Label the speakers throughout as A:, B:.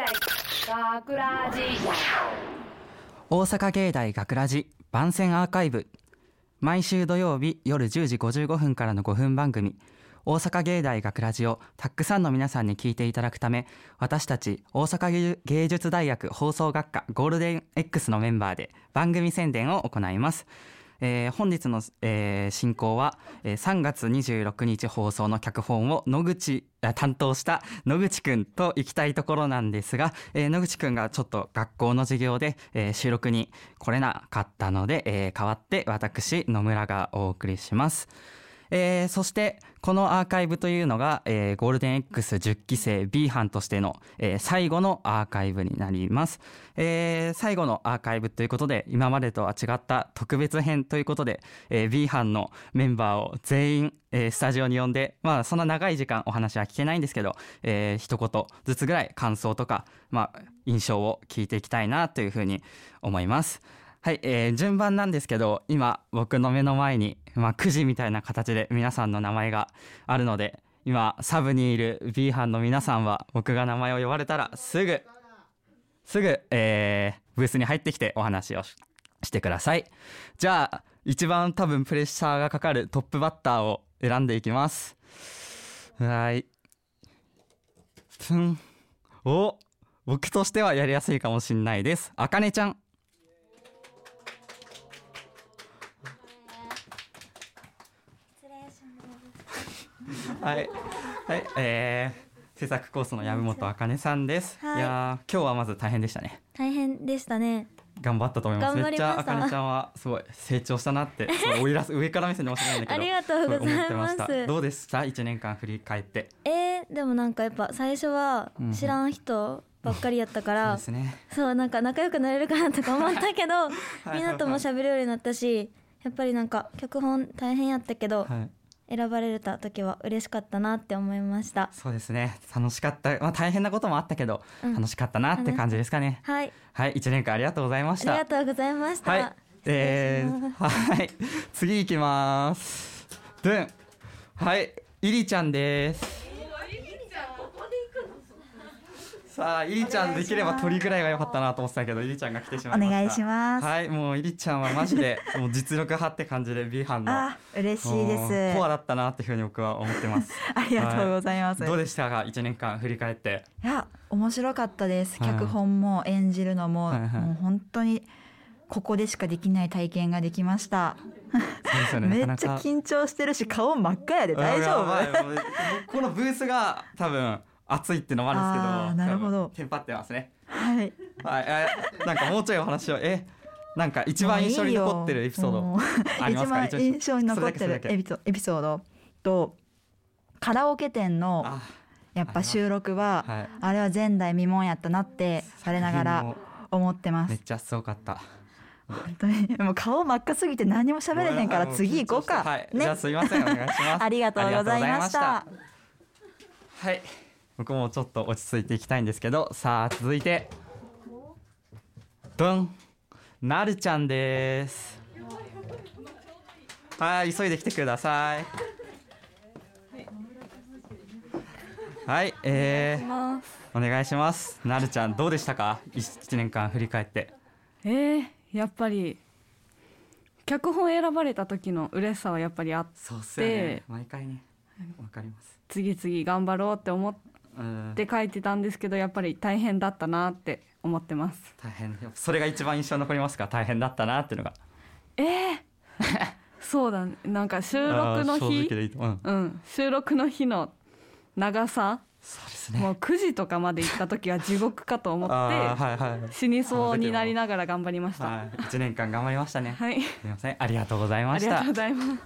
A: 大学ラジ。
B: 大阪芸大学ラジ番宣アーカイブ。毎週土曜日夜10時55分からの5分番組。大阪芸大学ラジをたくさんの皆さんに聞いていただくため私たち大阪芸術大学放送学科ゴールデン X のメンバーで番組宣伝を行います。えー本日の、えー進行は、えー3月26日放送の脚本を野口担当した野口くんと行きたいところなんですが、えー野口くんがちょっと学校の授業で、えー収録に来れなかったので、えー代わって私野村がお送りします。えーそしてこのアーカイブというのが、えーゴールデン X10 期生 B 班としての、えー最後のアーカイブになります、えー最後のアーカイブということで今までとは違った特別編ということで、えー B 班のメンバーを全員、えースタジオに呼んでまあそんな長い時間お話は聞けないんですけど、えー一言ずつぐらい感想とか、まあ、印象を聞いていきたいなというふうに思います。はい、えー順番なんですけど今僕の目の前に、まあ、くじみたいな形で皆さんの名前があるので今サブにいる B 班の皆さんは僕が名前を呼ばれたらすぐすぐ、えーブースに入ってきてお話をしてください。じゃあ一番多分プレッシャーがかかるトップバッターを選んでいきます。はい。ふん。お僕としてはやりやすいかもしんないです。あかねちゃん。はい、はい、えー、制作コースの山本あかねさんです。
C: はい
B: いやー今日はまず大変でしたね。
C: 大変でしたね
B: 頑張ったと思います。めっちゃあかねちゃんはすごい成長したなって、すごい追い出す上から目線で申し訳ないんだけど。
C: ありがとうございます
B: どうでした？一年間振り返って。
C: えー、でもなんかやっぱ最初は
B: うん
C: 知らん人ばっかりやったか
B: そう
C: ら、
B: ですね。
C: そうなんか仲良くなれるかなとか思ったけど
B: い
C: みんなとも喋るようになったしやっぱりなんか脚本大変やったけど、
B: はい。
C: 選ばれた時は嬉しかったなって思いました
B: そうですね。楽しかった。まあ大変なこともあったけど、
C: うん
B: 楽しかったなって感じですかね。
C: はい
B: はい、一年間ありがとうございました。
C: ありがとうございました、
B: はい。えー、はい。次行きます。でん。はい。イリちゃんです。さあ、イリちゃんできれば鳥ぐらいが良かったなと思ってたけど、イリちゃんが来てしまいました。
D: お願いします
B: はい、もうイリちゃんはマジで、もう実力派って感じで B 班の。
D: あ、嬉しいです。
B: コアだったなっていうふうに僕は思ってます。
D: ありがとうございます。
B: どうでしたか、一年間振り返って？
D: いや、面白かったです。
B: はい
D: 脚本も演じるのも、
B: はいはい
D: もう本当にここでしかできない体験ができました。
B: そうですよね。
D: めっ
B: なかなか
D: ちゃ緊張してるし、顔真っ赤やで大丈
B: や
D: 夫。
B: ばいもうこのブースが多分熱いってのもあるんですけど
D: なるほど。
B: テンパってますね。
D: はい。
B: はい。えなんかもうちょいお話を。えなんか一番印象に残ってるエピソード。
D: 一番印象に残ってるエピソエピソードとカラオケ店の
B: あ
D: やっぱ収録は
B: はい。
D: あれは前代未聞やったなって我ながら思ってます。
B: めっちゃすごかった。
D: 本当にもう顔真っ赤すぎて何も喋れへんから次行こうか。
B: はい、
D: ね
B: じゃあすいませんお願いします。
D: ありがとうございました。
B: ありがとうございました。はい僕もちょっと落ち着いていきたいんですけどさあ続いて。ドン。なるちゃんです。はい急いで来てください。はいえー、お願いします。なるちゃんどうでしたか？一年間振り返って。
E: えー、やっぱり脚本選ばれた時の嬉しさはやっぱりあって。
B: そうっすよね。毎回ねわかります。
E: 次々頑張ろうって思っ
B: うん。
E: て書いてたんですけどやっぱり大変だったなって思ってます。
B: 大変。それが一番印象に残りますか？大変だったなっていうのが。
E: えー、そうだね。なんか収録の日
B: うん。
E: うん。収録の日の長さ
B: そうですね。
E: もう9時とかまで行った時は地獄かと思って
B: はいはい。
E: 死にそうになりながら頑張りました。
B: はい。一年間頑張りましたね。
E: はい。
B: すみません。ありがとうございました。
E: ありがとうございま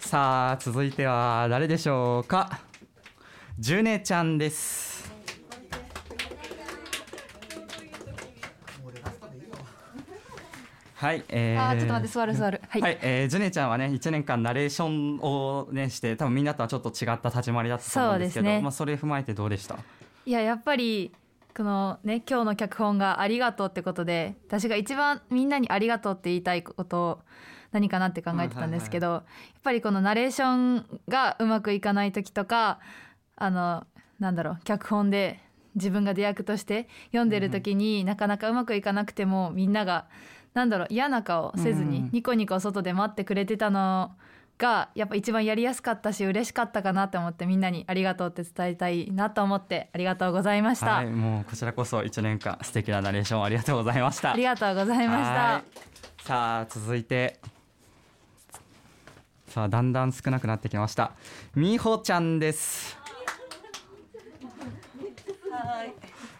E: す。
B: さあ続いては誰でしょうか？ジュネちゃんです。はい、えー、
A: あーちょっと待って座る座る。はい、
B: はい、えー、ジュネちゃんはね1年間ナレーションをねして多分みんなとはちょっと違った立ち回りだったと思うんですけど
A: ね。
B: まあ、それ踏まえてどうでした？
A: いややっぱりこのね今日の脚本が「ありがとう」ってことで私が一番みんなに「ありがとう」って言いたいこと何かなって考えてたんですけど、やっぱりこのナレーションがうまくいかない時とかあのなんだろう脚本で自分が出役として読んでる時になかなかうまくいかなくてもみんながなんだろう嫌な顔せずに
B: うん
A: ニコニコ外で待ってくれてたのがやっぱ一番やりやすかったし嬉しかったかなと思ってみんなにありがとうって伝えたいなと思ってありがとうございました、
B: はいもうこちらこそ1年間素敵なナレーションありがとうございました。
A: ありがとうございました。
B: はい。さあ続いて。さあだんだん少なくなってきました。みほちゃんです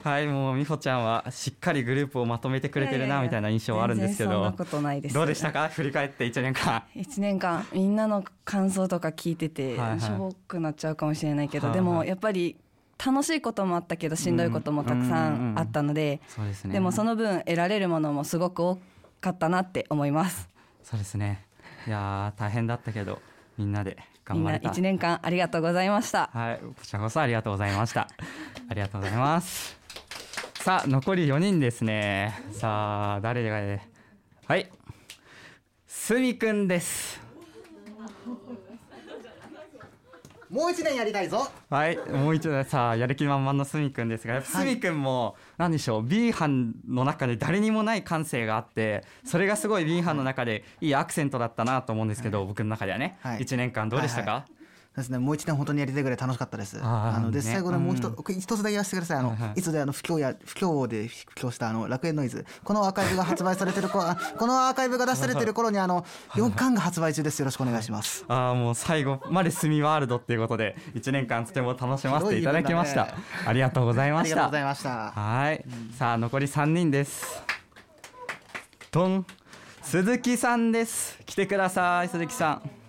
B: はいもうみほちゃんはしっかりグループをまとめてくれてるなみたいな印象はあるんですけど。
F: 全然そんなことないです。
B: どうでしたか？振り返って1年間。
F: 1年間みんなの感想とか聞いてて
B: はいはい。
F: しょぼくなっちゃうかもしれないけど、
B: はいはい。
F: でもやっぱり楽しいこともあったけどしんどいこともたくさんあったので、
B: そうですね。
F: でもその分得られるものもすごく多かったなって思います。
B: そうですね。いやー大変だったけどみんなで頑張れた。
F: 1年間ありがとうございました。
B: はい、こちらこそありがとうございました。ありがとうございます。さあ、残り4人ですね。さあ、誰がね。はい。すみくんです。
G: もう一年やりたいぞ
B: はい、もう一度さあ、やる気満々のすみくんですが、やっぱすみくんも、なんでしょう、B 班の中で誰にもない感性があって、それがすごい B 班の中でいいアクセントだったなと思うんですけど、僕の中ではね、
G: はい
B: 1年間どうでしたか、
G: はいそうですねもう一年本当にやりたいぐらい楽しかったです。
B: あ
G: ので
B: ね。
G: 最後でもう一,、
B: うん
G: 一つだけ言わせてください。あの、
B: は
G: いつであの不況や不況で不況したあの楽園ノイズ。このアーカイブが発売されてる頃あ このアーカイブが出されてる頃にあの4巻が発売中です。よろしくお願いします。
B: ああもう最後まで住みワールドっていうことで1年間とても楽しませていただきました、
G: 広い夢
B: ありがとうございました。
G: ありがとうございました。
B: はい、さあ残り3人です。ドン。鈴木さんです。来てください鈴木さん。
C: はい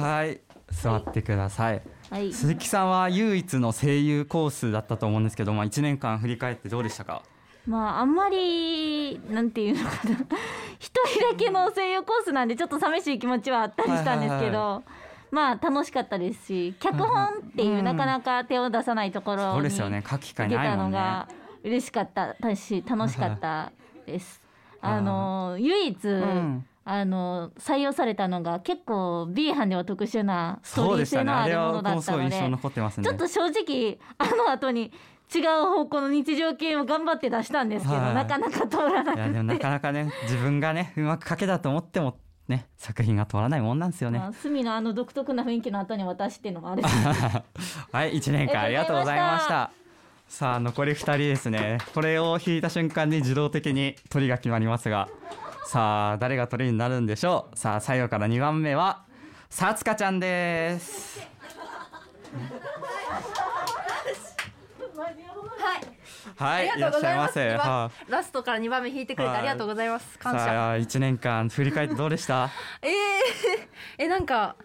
B: はい座ってください。
C: はい。
B: 鈴木さんは唯一の声優コースだったと思うんですけど、まあ、1年間振り返ってどうでしたか？
C: まああんまりなんていうのかな。一人だけの声優コースなんでちょっと寂しい気持ちはあったりしたんですけど、
B: は
C: まあ楽しかったですし脚本っていう、
B: うん
C: なかなか手を出さないところ
B: そう
C: に
B: ですよね。書く機会
C: 出た
B: ないも
C: 嬉しかったし楽しかったです。あの唯一、
B: ん
C: あの採用されたのが結構 B 班では特殊なストーリー性のあるものだったので
B: 残ってますね。
C: ちょっと正直あの後に違う方向の日常系を頑張って出したんですけど、
B: はい
C: なかなか通らない
B: いやでもなかなかね自分がねうまく書けたと思ってもね作品が通らないもんなんですよね。
C: まあ、隅のあの独特な雰囲気の後に私っていうのもあるし
B: はい1年間ありがとうございました。さあ残り2人ですね。これを引いた瞬間に自動的に鳥が決まりますがさあ誰が鳥になるんでしょう？さあ最後から2番目はさつかちゃんです。はい。いらっしゃいませ。は
A: ラストから2番目引いてくれて
B: はい。
A: ありがとうございます。
B: い
A: 感謝。
B: さあ1年間振り返ってどうでした？
A: えー、えなんか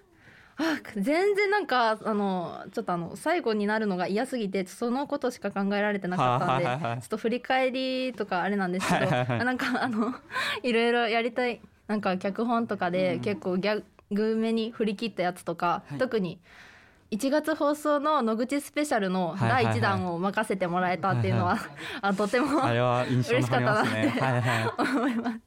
A: あ全然なんかあのちょっとあの最後になるのが嫌すぎてそのことしか考えられてなかったんで、
B: はいはいはいはい。
A: ちょっと振り返りとかあれなんですけど、
B: はいはい
A: なんかあの いろいろやりたいなんか脚本とかで結構ギャグめに振り切ったやつとか、特に1月放送の野口スペシャルの第1弾を任せてもらえたっていうのは、あとても
B: あれは印象
A: 嬉しか
B: 残
A: ったなって
B: りますね。はいはい。
A: 思います。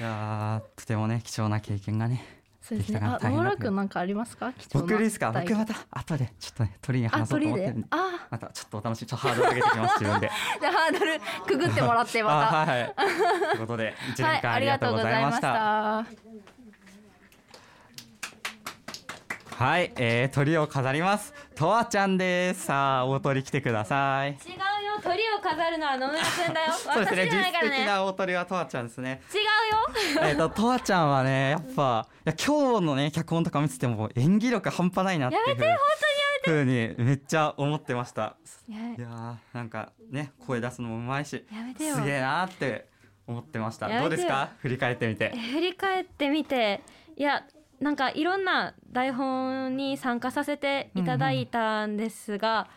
B: いやーとてもね貴重な経験がね
A: そうですね。あ野村くんなんかありますか？貴重な
B: 僕ですか？僕また後でちょっとね鳥に
A: あ
B: 話そうと思って。るんで？
A: あ
B: またちょっとお楽しみ。ちょっとハードル上げてきます自分で。
A: じゃあハードルくぐってもらってまた。
B: あはいはい。ということで 1年間ありがとうございました、
A: はい、
B: はい、えー、鳥を飾ります。とわちゃんです。さあ大鳥来てください。
C: 違うよ鳥を飾るのは野村くんだよ。
B: そうですね
C: 私じゃないからね
B: 実質的な大鳥はとわちゃんですね。
C: 違うよ。
B: えっととわちゃんはねやっぱいや今日のね脚本とか見てても演技力半端ないなっていうふうにふうにめっちゃ思ってました。
A: や
B: いやーなんかね声出すのもうまいし
A: やめてよ。
B: すげえなーって思ってました。どうですか？振り返ってみて。
C: 振り返ってみて。いやなんかいろんな台本に参加させていただいたんですが、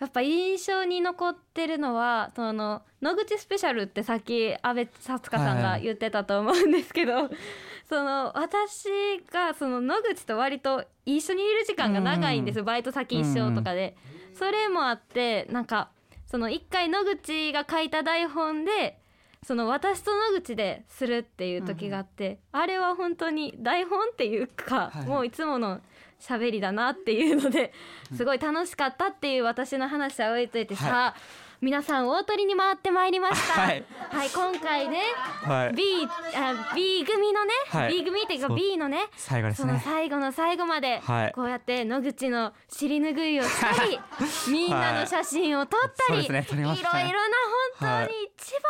C: やっぱ印象に残ってるのはその野口スペシャルってさっき阿部さつかさんが言ってたと思うんですけど、その私がその野口と割と一緒にいる時間が長いんです、バイト先一緒とかで、それもあってなんかその一回野口が書いた台本でその私と野口でするっていう時があって、あれは本当に台本っていうか、
B: はい。
C: もういつもの喋りだなっていうのですごい楽しかったっていう私の話は置いといてさ、皆さん大鳥に回ってまいりました。
B: は
C: はいい、今回ね、
B: はい。
C: B あ B 組のね、
B: はい。
C: B 組っていうか B のね。その
B: 最後ですね。
C: 最後の最後まで、
B: はい。
C: こうやって野口の尻拭いをしたりみんなの写真を撮ったり、
B: ね
C: い。ろいろな本当に一番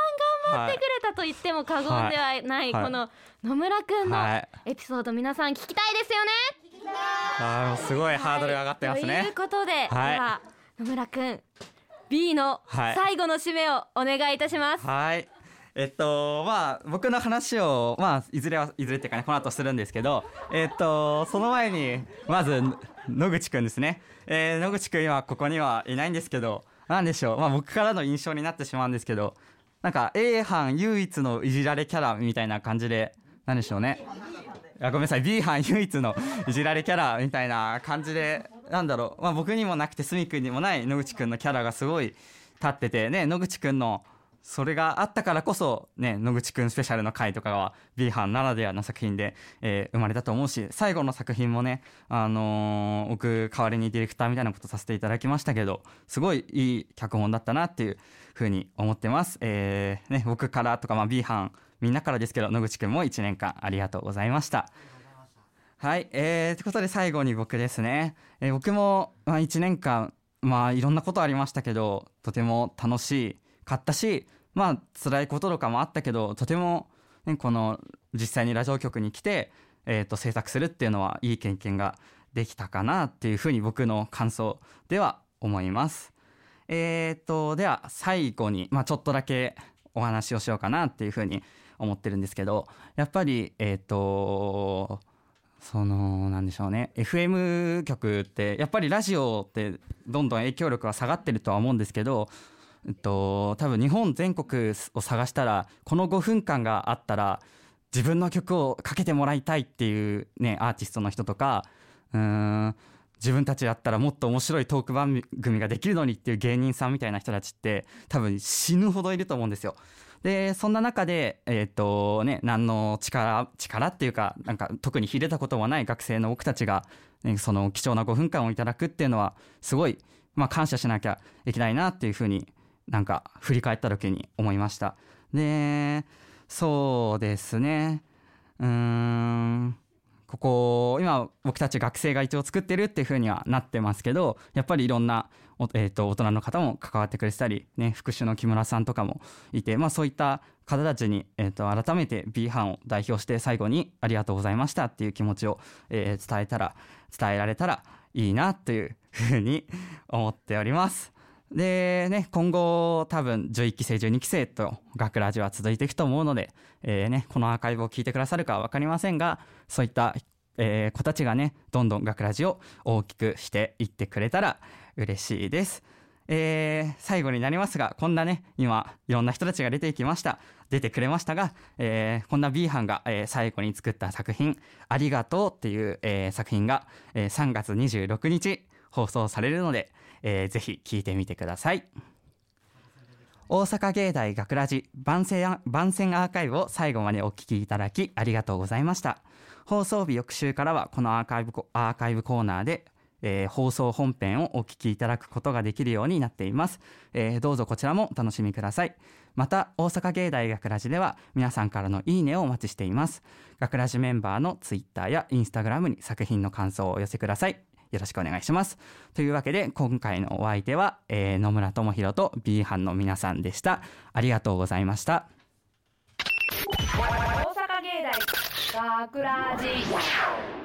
C: 頑張ってくれたと言っても過言ではない、
B: はい
C: この野村くんの
B: はい。
C: エピソード皆さん聞きたいですよね。
B: あすごいハードルが上がってますね。
C: ということで、
B: はい。
C: では野村くん B の
B: はい。
C: 最後の締めをお願いいたします。
B: はい。えっとまあ僕の話をまあいずれはいずれっていうかねこの後するんですけどえっとその前にまず野口くんですね、えー野口くん今ここにはいないんですけどなんでしょう。まあ僕からの印象になってしまうんですけどなんか A 班唯一のいじられキャラみたいな感じでなんでしょうねあごめんなさい。B 班唯一のいじられキャラみたいな感じでなんだろう、まあ、僕にもなくてすみくんにもない野口くんのキャラがすごい立っててね野口くんのそれがあったからこそね野口くんスペシャルの回とかは B 班ならではの作品で、えー生まれたと思うし最後の作品もねあのー僕代わりにディレクターみたいなことさせていただきましたけどすごいいい脚本だったなっていうふうに思ってます、えーね、僕からとか、まあ、B 班みんなからですけど野口くんも1年間ありがとうございましたはい、えー、ということで最後に僕ですね、えー僕も、まあ、1年間まあいろんなことありましたけどとても楽しいかったしまあ辛いこととかもあったけどとても、ね、この実際にラジオ局に来て、えー、と制作するっていうのはいい経験ができたかなっていうふうに僕の感想では思います。えー、とでは最後に、まあ、ちょっとだけお話をしようかなっていうふうに思ってるんですけどやっぱりえっ、とそのなんでしょうね FM 局ってやっぱりラジオってどんどん影響力は下がってるとは思うんですけど、えっと、多分日本全国を探したらこの5分間があったら自分の曲をかけてもらいたいっていうねアーティストの人とかうん自分たちだったらもっと面白いトーク番組ができるのにっていう芸人さんみたいな人たちって多分死ぬほどいると思うんですよ。でそんな中でえっ、とね何の力力っていうかなんか特に秀でたこともない学生の僕たちが、ね、その貴重な5分間をいただくっていうのはすごい、まあ、感謝しなきゃいけないなっていうふうになんか振り返った時に思いました。でそうですねうんここ今僕たち学生が一応作ってるっていう風にはなってますけどやっぱりいろんな、えー、と大人の方も関わってくれてたり、ね、副手の木村さんとかもいて、まあ、そういった方たちに、えー、と改めて B 班を代表して最後にありがとうございましたっていう気持ちを、えー伝えたら伝えられたらいいなという風に思っております。でね今後多分11期生12期生と学ラジは続いていくと思うので、えーね、このアーカイブを聞いてくださるかは分かりませんがそういった、えー子たちがねどんどん学ラジを大きくしていってくれたら嬉しいです。えー最後になりますがこんなね今いろんな人たちが出てきました出てくれましたが、えーこんな B 班が、えー最後に作った作品「ありがとう」っていう、えー作品が、えー3月26日放送されるので、えーぜひ聞いてみてください。大阪芸大学ラジ番宣番宣アーカイブを最後までお聞きいただきありがとうございました。放送日翌週からはこのアーカイブコアーカイブコーナーでえー放送本編をお聞きいただくことができるようになっています、えーどうぞこちらもお楽しみください。また大阪芸大学ラジでは皆さんからのいいねをお待ちしています。学ラジメンバーのツイッターやインスタグラムに作品の感想をお寄せください。よろしくお願いします。というわけで今回のお相手は、えー野村智弘と B 班の皆さんでした。ありがとうございました。
H: 大阪芸大学ラジ